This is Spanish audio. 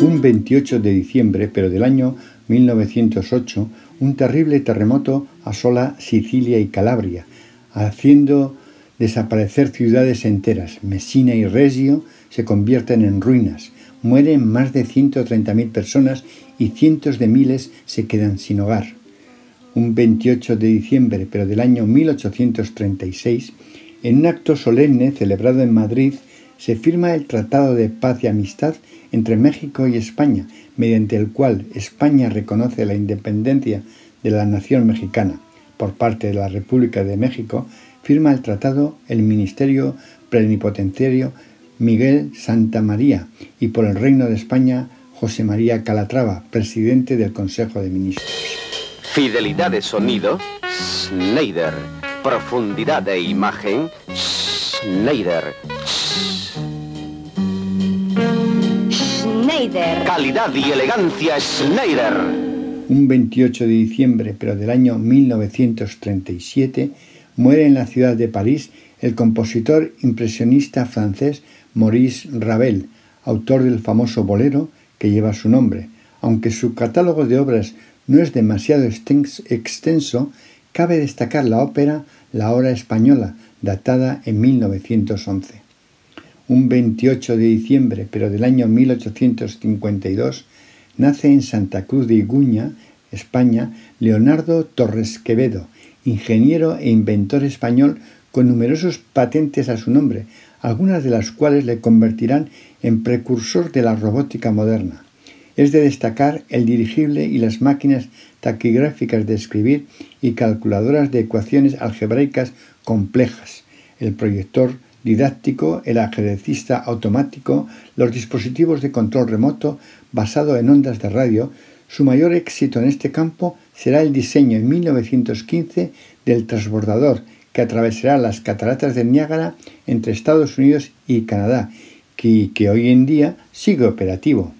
Un 28 de diciembre, pero del año 1908, un terrible terremoto asola Sicilia y Calabria, haciendo desaparecer ciudades enteras. Messina y Reggio se convierten en ruinas. Mueren más de 130.000 personas y cientos de miles se quedan sin hogar. Un 28 de diciembre, pero del año 1836, en un acto solemne celebrado en Madrid, se firma el Tratado de Paz y Amistad entre México y España, mediante el cual España reconoce la independencia de la nación mexicana. Por parte de la República de México, firma el tratado el Ministerio Plenipotenciario Miguel Santa María y por el Reino de España José María Calatrava, presidente del Consejo de Ministros. Fidelidad de sonido, Schneider. Profundidad de imagen, Schneider. Calidad y elegancia Schneider. Un 28 de diciembre, pero del año 1937, muere en la ciudad de París el compositor impresionista francés Maurice Ravel, autor del famoso bolero que lleva su nombre. Aunque su catálogo de obras no es demasiado extenso, cabe destacar la ópera La Hora Española, datada en 1911 un 28 de diciembre, pero del año 1852, nace en Santa Cruz de Iguña, España, Leonardo Torres Quevedo, ingeniero e inventor español con numerosos patentes a su nombre, algunas de las cuales le convertirán en precursor de la robótica moderna. Es de destacar el dirigible y las máquinas taquigráficas de escribir y calculadoras de ecuaciones algebraicas complejas, el proyector didáctico, el ajedrecista automático, los dispositivos de control remoto basado en ondas de radio, su mayor éxito en este campo será el diseño en 1915 del transbordador que atravesará las cataratas de Niágara entre Estados Unidos y Canadá, que, que hoy en día sigue operativo.